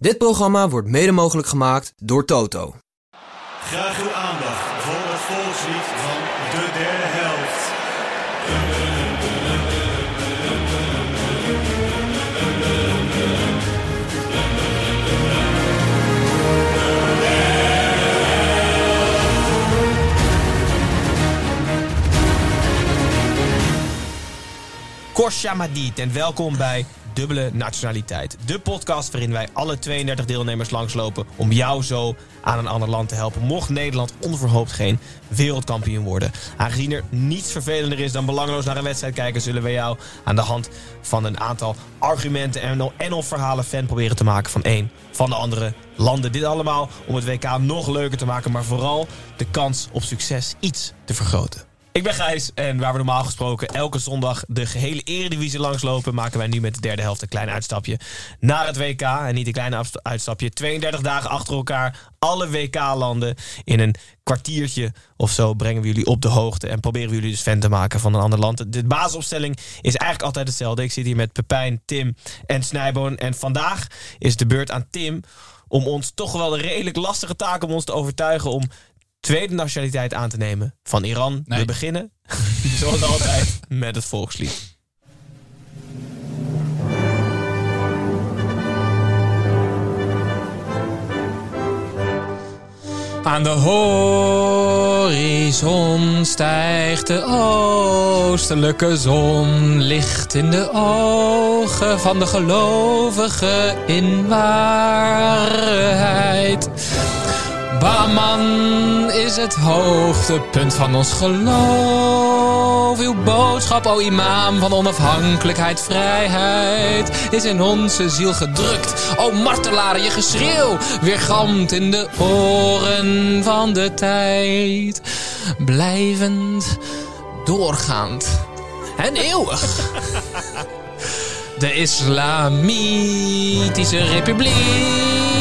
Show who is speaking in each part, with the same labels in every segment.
Speaker 1: Dit programma wordt mede mogelijk gemaakt door Toto.
Speaker 2: Graag uw aandacht voor het volkslied van de derde helft.
Speaker 3: Korshamadit en welkom bij Dubbele Nationaliteit. De podcast waarin wij alle 32 deelnemers langslopen om jou zo aan een ander land te helpen. Mocht Nederland onverhoopt geen wereldkampioen worden. Aangezien er niets vervelender is dan belangeloos naar een wedstrijd kijken... zullen we jou aan de hand van een aantal argumenten en, of verhalen fan proberen te maken van één van de andere landen. Dit allemaal om het WK nog leuker te maken, maar vooral de kans op succes iets te vergroten. Ik ben Gijs en waar we normaal gesproken elke zondag de gehele eredivisie langslopen... maken wij nu met de derde helft een klein uitstapje naar het WK. En niet een klein uitstapje, 32 dagen achter elkaar. Alle WK-landen in een kwartiertje of zo brengen we jullie op de hoogte... en proberen we jullie dus fan te maken van een ander land. De basisopstelling is eigenlijk altijd hetzelfde. Ik zit hier met Pepijn, Tim en Snijboon. En vandaag is de beurt aan Tim om ons toch wel een redelijk lastige taak... om ons te overtuigen om tweede nationaliteit aan te nemen van Iran.
Speaker 4: Nee.
Speaker 3: We beginnen, zoals altijd, met het volkslied.
Speaker 4: Aan de horizon stijgt de oostelijke zon. Licht in de ogen van de gelovigen in waarheid. Baman is het hoogtepunt van ons geloof. Uw boodschap, o imam van onafhankelijkheid, vrijheid, is in onze ziel gedrukt. O martelaren, je geschreeuw weergamt in de oren van de tijd. Blijvend, doorgaand en eeuwig. De Islamitische Republiek.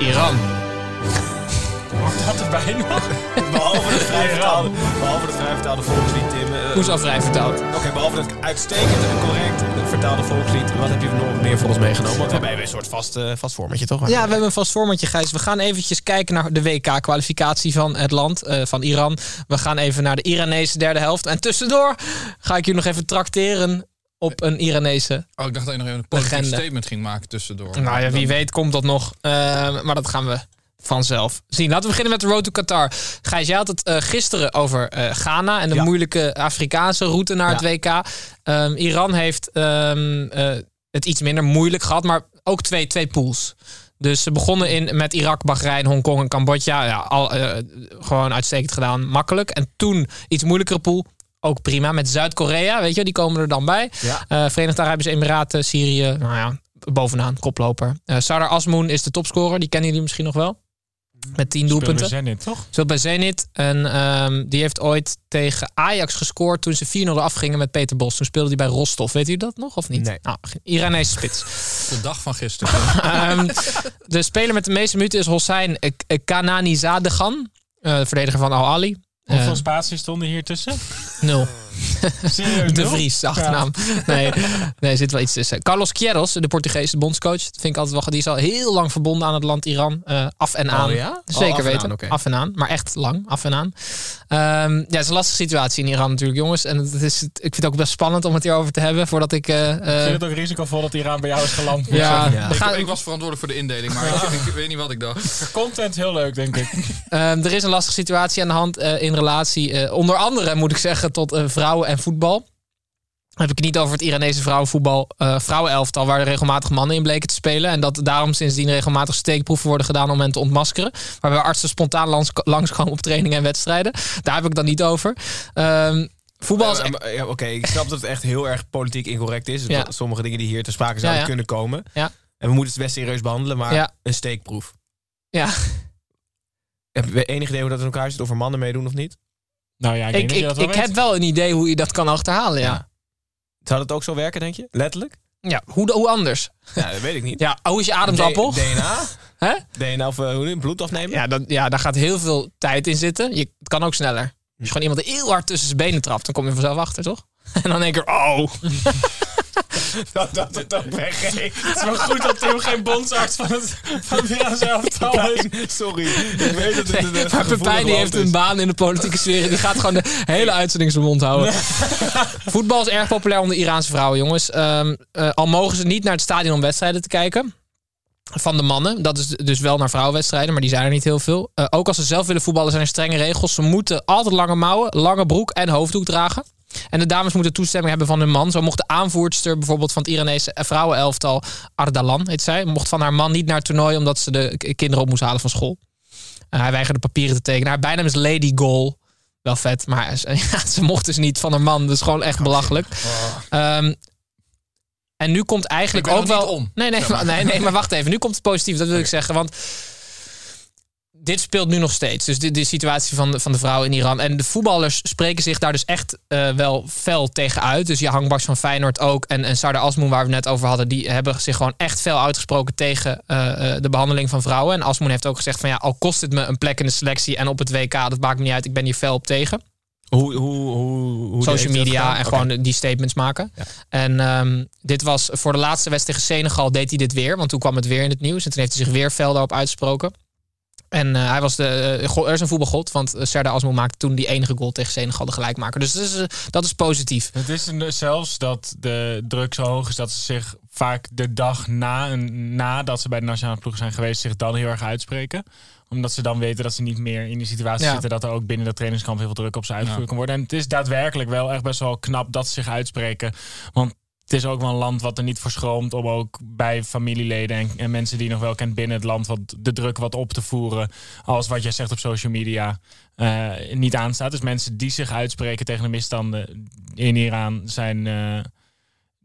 Speaker 4: Iran.
Speaker 3: Dat erbij nog. Behalve de vrij vertaalde, behalve de vrij vertaalde volkslied, Tim. eh,
Speaker 4: Hoezo vrij vertaald?
Speaker 3: Oké, behalve dat uitstekend en correct vertaalde volkslied. Wat heb je nog meer voor ons meegenomen? Want we hebben een soort vast, eh, vast vormetje, toch?
Speaker 4: Ja, we hebben een vast formatje, Gijs. We gaan eventjes kijken naar de WK-kwalificatie van het land, eh, van Iran. We gaan even naar de Iranese derde helft. En tussendoor ga ik jullie nog even trakteren op een Iranese.
Speaker 5: Oh, ik dacht dat je nog even een politiek
Speaker 4: Legende.
Speaker 5: statement ging maken tussendoor.
Speaker 4: Nou ja, wie weet komt dat nog. Eh, maar dat gaan we vanzelf zien. Laten we beginnen met de Road to Qatar. Gijs, jij had het eh, gisteren over eh, Ghana en de
Speaker 3: Ja.
Speaker 4: moeilijke Afrikaanse route naar het WK. Ehm, Iran heeft ehm, eh, het iets minder moeilijk gehad, maar ook twee, twee pools. Dus ze begonnen in, met Irak, Bahrein, Hongkong en Cambodja. Ja, al, eh, gewoon uitstekend gedaan, makkelijk. En toen iets moeilijkere pool. Ook prima. Met Zuid-Korea, weet je, die komen er dan bij.
Speaker 3: Ja.
Speaker 4: Eh, Verenigde Arabische Emiraten, Syrië, nou ja, bovenaan, koploper. Eh Sardar Asmoen is de topscorer, die kennen jullie misschien nog wel. Met 10 doelpunten.
Speaker 6: Zenit, toch?
Speaker 4: Speelt bij Zenit. En ehm, die heeft ooit tegen Ajax gescoord toen ze 4-0 afgingen met Peter Bos. Toen speelde hij bij Rostov. Weet u dat nog of niet?
Speaker 3: Nee.
Speaker 4: Nou, Iranese spits.
Speaker 5: De dag van gisteren.
Speaker 4: Ehm, de speler met de meeste minuten is Hossein Kananizadegan. eh verdediger van Al Ali.
Speaker 6: Hoeveel spaties stonden hier tussen?
Speaker 4: Nul. De? Vries, achternaam. Nee, nee, er zit wel iets tussen. Carlos Queiroz, de Portugese bondscoach. Dat vind ik altijd wel. Die is al heel lang verbonden aan het land Iran. Eh, af en aan.
Speaker 3: ja? Oh,
Speaker 4: Zeker
Speaker 3: af en
Speaker 4: weten.
Speaker 3: aan.
Speaker 4: Af en aan. Maar echt lang. Af en aan. Ehm, ja, het is een lastige situatie in Iran natuurlijk, jongens. En het is, ik vind het ook best spannend om het hierover te hebben. Voordat ik... eh,
Speaker 6: Ik
Speaker 4: eh,
Speaker 6: vind het ook risicovol dat Iran bij jou is geland.
Speaker 4: ja,
Speaker 3: Ja.
Speaker 4: we
Speaker 5: ik,
Speaker 4: gaan-
Speaker 5: ik was verantwoordelijk voor de indeling, maar ik, ik weet niet wat ik dacht.
Speaker 6: Content heel leuk, denk ik.
Speaker 4: Ehm, er is een lastige situatie aan de hand eh, in relatie, eh, onder andere moet ik zeggen, tot eh, vrouwen en voetbal. Dan heb ik het niet over het Iranese vrouwenvoetbal, eh vrouwenelftal, waar er regelmatig mannen in bleken te spelen. En dat daarom sindsdien regelmatig steekproeven worden gedaan om hen te ontmaskeren. Waarbij artsen spontaan langs, langskomen op trainingen en wedstrijden. Daar heb ik dan niet over. Ehm, Voetbal is...
Speaker 3: Ja, maar- ja, Oké, ik snap dat het echt heel erg politiek incorrect is.
Speaker 4: Ja.
Speaker 3: Dat Sommige dingen die hier ter sprake zouden kunnen komen.
Speaker 4: Ja.
Speaker 3: En we moeten het best serieus behandelen, maar een steekproef.
Speaker 4: Ja.
Speaker 3: Heb je enig idee hoe dat in elkaar zit? Of er mannen meedoen of niet?
Speaker 6: Nou ja, ik,
Speaker 4: Ik,
Speaker 6: wel
Speaker 4: heb wel een idee hoe je dat kan achterhalen, ja.
Speaker 3: Zou dat ook zo werken, denk je? Letterlijk?
Speaker 4: Ja, hoe, hoe anders?
Speaker 3: Ja, dat weet ik niet.
Speaker 4: Ja, hoe is je ademsappel?
Speaker 3: D- DNA?
Speaker 4: Hè?
Speaker 3: DNA of eh, hoe bloed afnemen?
Speaker 4: Ja, dat, ja, daar gaat heel veel tijd in zitten. Je, het kan ook sneller. Als je gewoon iemand heel hard tussen zijn benen trapt, dan kom je vanzelf achter, toch? En dan denk ik, oh.
Speaker 3: dat dat het ook weggeeft.
Speaker 6: Het is wel goed dat Tim geen bondsarts van het, van elftal is.
Speaker 3: Sorry, ik weet dat het een, een
Speaker 4: Maar Pepijn die heeft
Speaker 3: is.
Speaker 4: een baan in de politieke sfeer. Die gaat gewoon de hele uitzending zijn mond houden. Voetbal is erg populair onder Iraanse vrouwen, jongens. Ehm, eh, al mogen ze niet naar het stadion om wedstrijden te kijken. Van de mannen. Dat is dus wel naar vrouwenwedstrijden, maar die zijn er niet heel veel. Eh, ook als ze zelf willen voetballen zijn er strenge regels. Ze moeten altijd lange mouwen, lange broek en hoofddoek dragen. En de dames moeten toestemming hebben van hun man. Zo mocht de aanvoerster bijvoorbeeld van het Iranese vrouwenelftal, Ardalan heet zij, mocht van haar man niet naar het toernooi omdat ze de kinderen op moest halen van school. Uh, hij weigerde papieren te tekenen. Haar bijnaam is Lady Goal. Wel vet, maar ze, ja, ze mocht dus niet van haar man. Dat is gewoon echt belachelijk. Ehm, en nu komt eigenlijk ook wel...
Speaker 5: om,
Speaker 4: nee, maar. nee, nee, maar wacht even. Nu komt het positief, dat wil ik zeggen. Want dit speelt nu nog steeds. Dus de, de situatie van de, van de vrouwen in Iran. En de voetballers spreken zich daar dus echt eh, wel fel tegen uit. Dus Jahang Baks van Feyenoord ook. En, en Sardar Asmoen, waar we het net over hadden... die hebben zich gewoon echt fel uitgesproken tegen eh, eh, de behandeling van vrouwen. En Asmoen heeft ook gezegd van... ja, al kost het me een plek in de selectie en op het WK... dat maakt me niet uit, ik ben hier fel op tegen
Speaker 3: Hoe, hoe, hoe, hoe
Speaker 4: social media en gewoon die statements maken. En ehm, dit was voor de laatste wedstrijd tegen Senegal deed hij dit weer, want toen kwam het weer in het nieuws en toen heeft hij zich weer fel daarop uitgesproken. En eh, hij was de, eh, er is een voetbalgod, want uh, Serdar Asmo maakte toen die enige goal tegen Senegal de gelijkmaker. Dus dat is, eh, dat is positief.
Speaker 6: Het is een- zelfs dat de druk zo hoog is dat ze zich vaak de dag na, en nadat ze bij de nationale ploeg zijn geweest, zich dan heel erg uitspreken. Omdat ze dan weten dat ze niet meer in die situatie
Speaker 4: Ja.
Speaker 6: zitten dat er ook binnen dat trainingskamp heel veel druk op ze uitgevoerd kan worden. En het is daadwerkelijk wel echt best wel knap dat ze zich uitspreken. Want het is ook wel een land wat er niet voor schroomt om ook bij familieleden en, en mensen die nog wel kent binnen het land wat de druk wat op te voeren. Als wat jij zegt op social media eh, niet aanstaat. Dus mensen die zich uitspreken tegen de misstanden in Iran zijn. eh,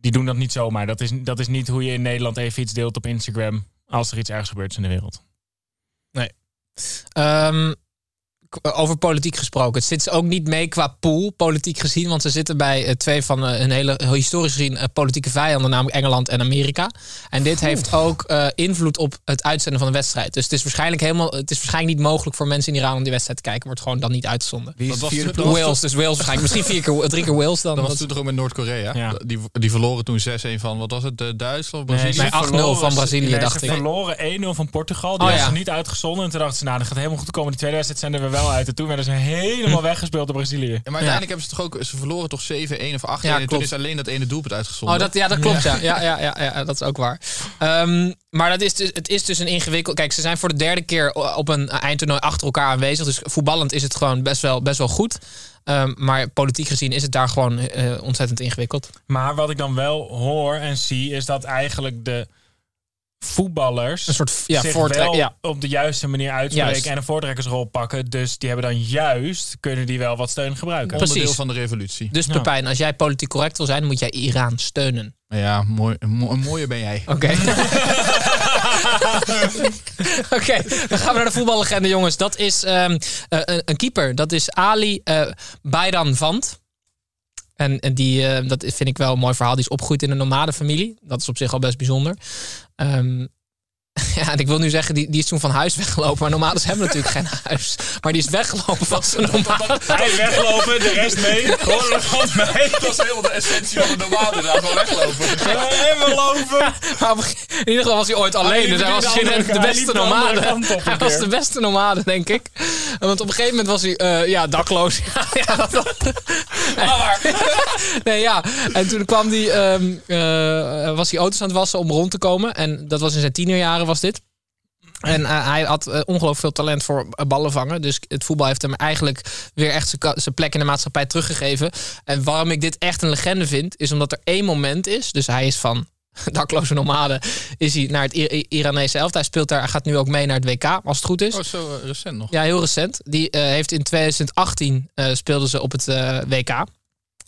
Speaker 6: die doen dat niet zomaar. Dat is, dat is niet hoe je in Nederland even iets deelt op Instagram. als er iets ergs gebeurt in de wereld.
Speaker 4: Ehm, k- over politiek gesproken. Het zit ze ook niet mee qua pool, politiek gezien. Want ze zitten bij eh, twee van eh, een hele historisch gezien eh, politieke vijanden, namelijk Engeland en Amerika. En dit heeft ook eh, invloed op het uitzenden van de wedstrijd. Dus het is waarschijnlijk helemaal, het is waarschijnlijk niet mogelijk voor mensen in Iran om die wedstrijd te kijken. Wordt gewoon dan niet uitgezonden.
Speaker 3: Wie is
Speaker 5: Dat
Speaker 3: de
Speaker 5: was toen- was
Speaker 4: Wales, dus Wales waarschijnlijk. Misschien vier keer, drie keer Wales dan.
Speaker 5: Dat was toen toch ook met Noord-Korea.
Speaker 6: Ja.
Speaker 5: Die, die verloren toen 6-1 van, wat was het, eh, Duitsland of
Speaker 6: Nee,
Speaker 5: Brazilië?
Speaker 4: Nee, 8-0 van Brazilië,
Speaker 6: nee,
Speaker 4: dacht
Speaker 6: ze
Speaker 4: ik.
Speaker 6: verloren 1-0 van Portugal. Die
Speaker 4: Oh,
Speaker 6: was
Speaker 4: ja.
Speaker 6: er niet uitgezonden. En toen dachten ze, nou, dat gaat helemaal goed komen. Die tweede wedstrijd zenden we wel uit. En toen werden ze helemaal weggespeeld door Brazilië.
Speaker 5: Ja, maar uiteindelijk hebben ze toch ook, ze verloren toch 7-1 of 8-1.
Speaker 4: Ja,
Speaker 5: en toen is alleen dat ene doelpunt uitgezonden.
Speaker 4: Oh, dat, ja, dat klopt. Ja. Ja, ja, ja, ja, dat is ook waar. Ehm, maar dat is dus, het is dus een ingewikkeld. Kijk, ze zijn voor de derde keer op een eindtoernooi achter elkaar aanwezig. Dus voetballend is het gewoon best wel, best wel goed. Ehm, maar politiek gezien is het daar gewoon eh, ontzettend ingewikkeld.
Speaker 6: Maar wat ik dan wel hoor en zie, is dat eigenlijk de voetballers
Speaker 4: Een soort ja, voortrek.
Speaker 6: wel
Speaker 4: Ja.
Speaker 6: op de juiste manier uitspreken
Speaker 4: Juist.
Speaker 6: en een voortrekkersrol pakken. Dus die hebben dan juist, kunnen die wel wat steun gebruiken.
Speaker 4: Precies.
Speaker 5: onderdeel van de revolutie.
Speaker 4: Dus
Speaker 6: Ja.
Speaker 4: Pepijn, als jij politiek correct wil zijn, moet jij Iran steunen.
Speaker 5: Ja, mooi, mo- een mooie ben jij.
Speaker 4: Oké. Oké, dan gaan we naar de voetballegende, jongens. Dat is ehm, eh, een, een keeper. Dat is Ali eh Bayram Vant. En, en die, eh, dat vind ik wel een mooi verhaal. Die is opgegroeid in een nomadenfamilie. Dat is op zich al best bijzonder. Ehm, ja, en ik wil nu zeggen, die, die is toen van huis weggelopen. Maar nomades hebben natuurlijk geen huis. Maar die is weggelopen van zijn nomade.
Speaker 6: Hij weglopen, de rest mee. Gewoon mee.
Speaker 5: Dat was helemaal de essentie van de nomade. Daar gewoon weglopen.
Speaker 6: Even lopen.
Speaker 4: In ieder geval was hij ooit alleen. Dus hij
Speaker 6: de
Speaker 4: was de beste
Speaker 6: de andere
Speaker 4: nomade. Hij was de beste nomade, denk ik. Want op een gegeven moment was hij eh, ja, dakloos. ja, dat, nee, ja. En toen kwam hij, ehm, eh, was hij auto's aan het wassen om rond te komen. En dat was in zijn tienerjaren was dit. En eh, hij had ongelooflijk veel talent voor ballen vangen. Dus het voetbal heeft hem eigenlijk weer echt zijn plek in de maatschappij teruggegeven. En waarom ik dit echt een legende vind, is omdat er één moment is. Dus hij is van dakloze nomade, is hij naar het I- Iranese elftal. Hij speelt daar, hij gaat nu ook mee naar het WK, als het goed is.
Speaker 5: Oh, zo eh, recent nog.
Speaker 4: Ja, heel recent. Die eh, heeft in 2018 eh, speelden ze op het WK.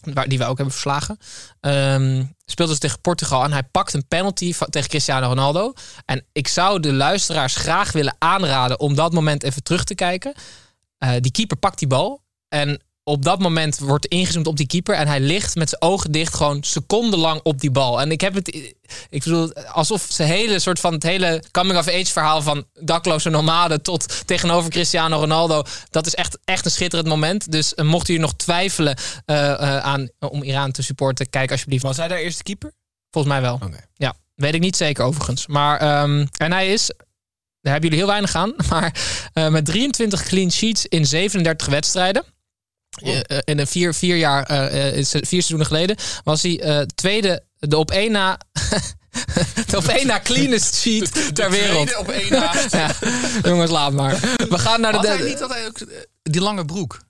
Speaker 4: waar- die we ook hebben verslagen. Ehm speelde dus tegen Portugal en hij pakt een penalty van, tegen Cristiano Ronaldo. En ik zou de luisteraars graag willen aanraden om dat moment even terug te kijken. Die keeper pakt die bal en op dat moment wordt ingezoomd op die keeper en hij ligt met zijn ogen dicht gewoon secondenlang op die bal. En ik heb het, ik bedoel, alsof ze hele soort van het hele coming of age verhaal van dakloze nomade tot tegenover Cristiano Ronaldo, dat is echt, echt een schitterend moment. Dus uh, mocht u nog twijfelen uh, uh, aan om Iran te supporten, kijk alsjeblieft.
Speaker 3: Was hij daar eerste keeper?
Speaker 4: Volgens mij wel.
Speaker 3: Oké.
Speaker 4: Ja, weet ik niet zeker overigens. Maar um, en hij is daar hebben jullie heel weinig aan. Maar uh, met 23 clean sheets in 37 wedstrijden. Oh. Uh, in een vier, vier jaar, uh, vier seizoenen geleden, was hij tweede, de op één na. de op één na cleanest sheet
Speaker 5: de, de
Speaker 4: ter wereld.
Speaker 5: op één na.
Speaker 4: ja, jongens, laat maar. We gaan naar de
Speaker 5: Had hij niet dat hij ook die lange broek?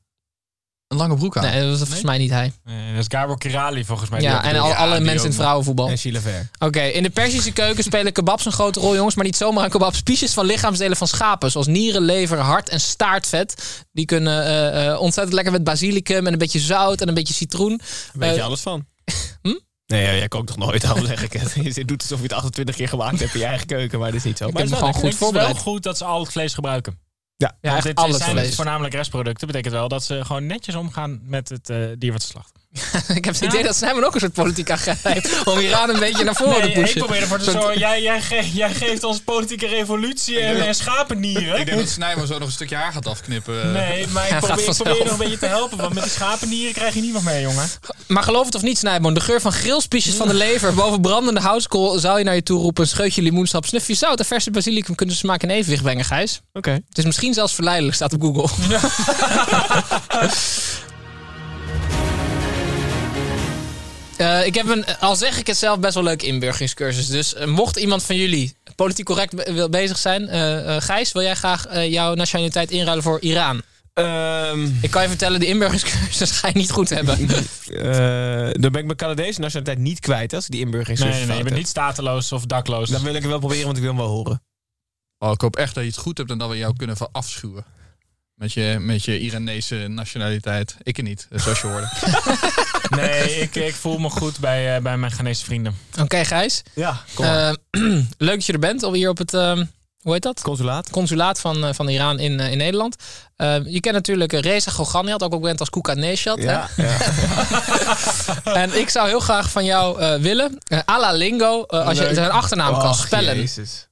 Speaker 5: Een lange broek aan?
Speaker 4: Nee, dat was volgens mij niet hij.
Speaker 6: Nee, dat is Gabor Kirali volgens mij.
Speaker 4: Ja, en al,
Speaker 6: ja,
Speaker 4: alle mensen in het vrouwenvoetbal.
Speaker 3: En.
Speaker 4: Oké, okay, in de Persische keuken spelen kebabs een grote rol, jongens. Maar niet zomaar een kebab. Spiesjes van lichaamsdelen van schapen. Zoals nieren, lever, hart en staartvet. Die kunnen uh, uh, ontzettend lekker met basilicum en een beetje zout en een beetje citroen.
Speaker 3: Weet je
Speaker 4: Uh,
Speaker 3: alles van?
Speaker 4: hm?
Speaker 3: Nee, ja, jij kookt toch nooit, daarom zeg ik het. Je doet alsof je het 28 keer gemaakt hebt in je eigen keuken, maar dat is niet zo.
Speaker 4: Ik
Speaker 3: Maar het is wel
Speaker 4: goed
Speaker 6: Het is wel goed dat ze al het vlees gebruiken.
Speaker 3: Ja,
Speaker 4: Ja,
Speaker 6: dit
Speaker 4: alles
Speaker 6: zijn
Speaker 4: vlees.
Speaker 6: voornamelijk restproducten. betekent wel dat ze gewoon netjes omgaan met het uh, dier wat ze slachten.
Speaker 4: ik heb het idee dat Snijman ook een soort politiek agenda heeft. Om Iran een beetje naar voren
Speaker 6: Nee,
Speaker 4: te
Speaker 6: ik
Speaker 4: pushen.
Speaker 6: probeer ervoor te zorgen. Jij, jij, ge- jij geeft ons politieke revolutie en, en schapennieren.
Speaker 5: Ik denk dat Snijmer zo nog een stukje haar gaat afknippen.
Speaker 6: Nee, maar ik probeer, ik
Speaker 4: vanzelf.
Speaker 6: probeer je nog een beetje te helpen. Want met die schapennieren krijg je niemand mee, jongen.
Speaker 4: Maar geloof het of niet, Snijboon. De geur van grillspiesjes van de lever boven brandende houtskool zou je naar je toe roepen. Een scheutje limoensap, snufje zout en verse basilicum kunnen de smaak in evenwicht brengen, Gijs.
Speaker 3: Oké.
Speaker 4: Het is misschien zelfs verleidelijk, staat op Google. Eh, ik heb een, al zeg ik het zelf, best wel leuk inburgeringscursus. Dus eh, mocht iemand van jullie politiek correct be- wil bezig zijn... eh, eh, Gijs, wil jij graag eh, jouw nationaliteit inruilen voor Iran?
Speaker 3: Ehm,
Speaker 4: Ik kan je vertellen, de inburgeringscursus ga je niet goed hebben.
Speaker 3: eh, dan ben ik mijn Canadese nationaliteit niet kwijt als ik die inburgering
Speaker 6: Nee, nee, nee, je bent niet stateloos of dakloos.
Speaker 3: Dan wil ik het wel proberen, want ik wil hem wel horen.
Speaker 5: Oh, ik hoop echt dat je het goed hebt en dat we jou kunnen verafschuwen. Met je, met je Iranese nationaliteit. Ik er niet, zoals je hoorde.
Speaker 6: Nee, ik, ik voel me goed bij, eh, bij mijn Ghanese vrienden.
Speaker 4: Oké, Gijs.
Speaker 3: Ja, kom
Speaker 4: Eh, leuk dat je er bent, alweer op het... ehm, hoe heet dat?
Speaker 3: Consulaat.
Speaker 4: consulaat van, eh, van Iran in, in Nederland. Je kent natuurlijk Reza Gogani, had ook ook bekend als Kuka Neshat.
Speaker 3: Ja, ja.
Speaker 4: En ik zou heel graag van jou eh, willen, uh, Ala Lingo, als je zijn achternaam kan
Speaker 3: Och,
Speaker 4: spellen.
Speaker 3: Jezus.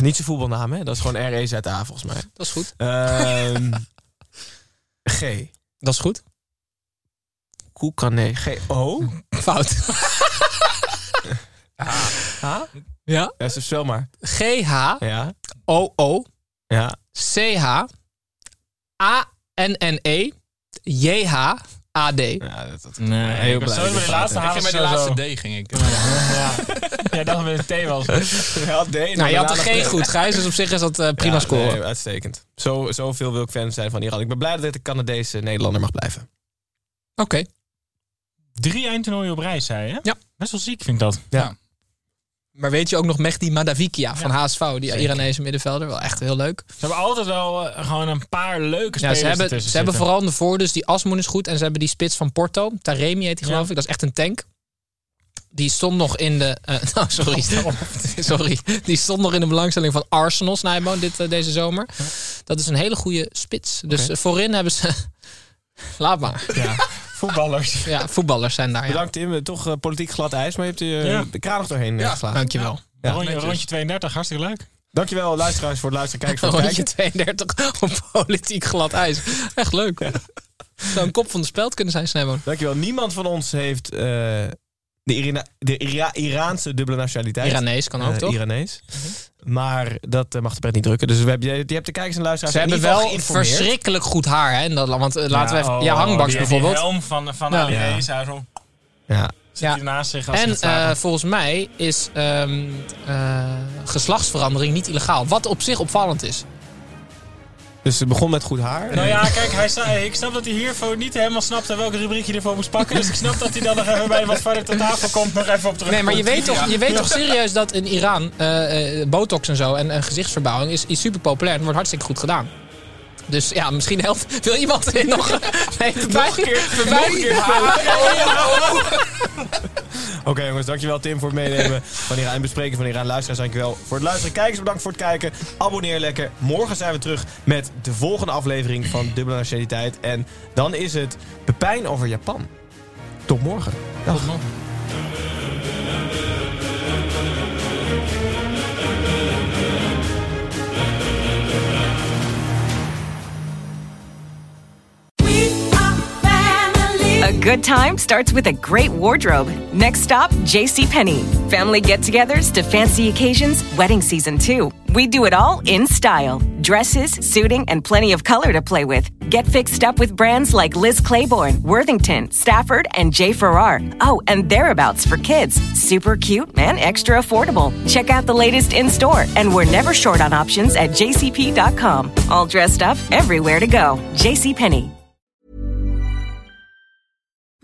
Speaker 3: Niet zijn voetbalnaam, hè? Dat is gewoon R-E-Z-A volgens mij.
Speaker 4: Dat is goed.
Speaker 3: Ehm, G.
Speaker 4: Dat is goed.
Speaker 3: Koekane. G-O.
Speaker 4: Fout.
Speaker 3: H?
Speaker 4: Ja.
Speaker 3: Ja, ze spel maar.
Speaker 4: G-H-O-O
Speaker 3: Ja. Ja.
Speaker 4: C-H-A-N-N-E J-H-A-D.
Speaker 3: ja dat, dat,
Speaker 6: Nee,
Speaker 3: heel
Speaker 6: ik was
Speaker 3: blij
Speaker 6: zo de laatste
Speaker 5: ik ging bij de laatste D ging ik.
Speaker 6: Ja. ja, dat met de T was.
Speaker 3: Ja, D.
Speaker 4: Nou, je had er geen goed, Gijs, dus op zich is dat eh, prima
Speaker 3: Ja,
Speaker 4: scoren.
Speaker 3: nee, uitstekend. Zo, zoveel wil ik fan zijn van Iran. Ik ben blij dat ik de Canadese Nederlander mag blijven.
Speaker 4: Oké.
Speaker 6: Drie eindtoernooien op reis, zei je?
Speaker 4: Ja.
Speaker 6: Best wel ziek, vind ik dat.
Speaker 4: Maar weet je ook nog Mehdi Madavikia van HSV, die
Speaker 3: Zeker.
Speaker 4: Iranese middenvelder? Wel echt heel leuk.
Speaker 6: Ze hebben altijd wel eh, gewoon een paar leuke
Speaker 4: Ja,
Speaker 6: spelers
Speaker 4: ze hebben, ze hebben vooral in de voordeurs die Asmoen is goed. En ze hebben die spits van Porto. Taremi heet die geloof
Speaker 6: Ja.
Speaker 4: ik. Dat is echt een tank. Die stond nog in de... eh, nou, sorry. sorry. Die stond nog in de belangstelling van Arsenal, Snijboon, dit, eh, deze zomer. Dat is een hele goede spits. Dus voorin hebben ze... Laat maar.
Speaker 6: Ja, voetballers.
Speaker 4: Ja, voetballers zijn daar. Ja.
Speaker 3: Bedankt Tim. Toch eh, politiek glad ijs, maar je hebt eh,
Speaker 6: Ja.
Speaker 3: de kraan nog doorheen ja. geslagen.
Speaker 4: Dankjewel.
Speaker 3: Ja,
Speaker 6: rondje, rondje 32, hartstikke leuk.
Speaker 3: Dankjewel luisteraars voor het luisteren. Kijkers voor het
Speaker 4: Rondje
Speaker 3: kijken.
Speaker 4: 32 op politiek glad ijs. Echt leuk. Zou een kop van de speld kunnen zijn, Snijboon.
Speaker 3: Dankjewel. Niemand van ons heeft eh, de, Irina, de Ira- Iraanse dubbele nationaliteit.
Speaker 4: Iranees kan ook,
Speaker 3: Eh,
Speaker 4: toch? Mhm.
Speaker 3: Iranees. Maar dat eh, mag de pret niet drukken. Dus we hebben, je, je hebt de kijkers en luisteraars
Speaker 4: Ze hebben wel verschrikkelijk goed haar hè, in dat land. Want eh, laten we even...
Speaker 6: oh,
Speaker 4: ja, hangbaks
Speaker 6: die,
Speaker 4: bijvoorbeeld.
Speaker 6: Die helm van, van
Speaker 4: Ja.
Speaker 6: Ali. Reza, zo.
Speaker 3: Ja.
Speaker 6: Zit
Speaker 4: Ja.
Speaker 6: hij naast zich als
Speaker 4: En eh, volgens mij is ehm, eh, geslachtsverandering niet illegaal. Wat op zich opvallend is.
Speaker 3: Dus het begon met goed haar.
Speaker 6: Nou ja, kijk, hij zei, ik snap dat hij hiervoor niet helemaal snapte welke rubriek je ervoor moest pakken. Dus ik snap dat hij dan nog even bij wat verder tot tafel komt, nog even op terug.
Speaker 4: Nee, maar je weet toch, je weet toch serieus dat in Iran eh, eh, botox en zo en, en gezichtsverbouwing is, is super populair. Het wordt hartstikke goed gedaan. Dus ja, misschien helpt. Wil iemand er nog? Nee, nog een keer.
Speaker 3: Oké jongens, dankjewel Tim voor het meenemen van hier en bespreken van hier aan. Luisteraars, dankjewel voor het luisteren. Kijkers, bedankt voor het kijken. Abonneer lekker. Morgen zijn we terug met de volgende aflevering van Dubbele Nationaliteit. En dan is het Pepijn over Japan. Tot morgen. Dag.
Speaker 5: Tot morgen.
Speaker 7: Good time starts with a great wardrobe. Next stop, JCPenney. Family get togethers to fancy occasions, wedding season too. We do it all in style dresses, suiting, and plenty of color to play with. Get fixed up with brands like Liz Claiborne, Worthington, Stafford, and J. Farrar. Oh, and thereabouts for kids. Super cute and extra affordable. Check out the latest in store, and we're never short on options at jcp.com. All dressed up, everywhere to go. JCPenney.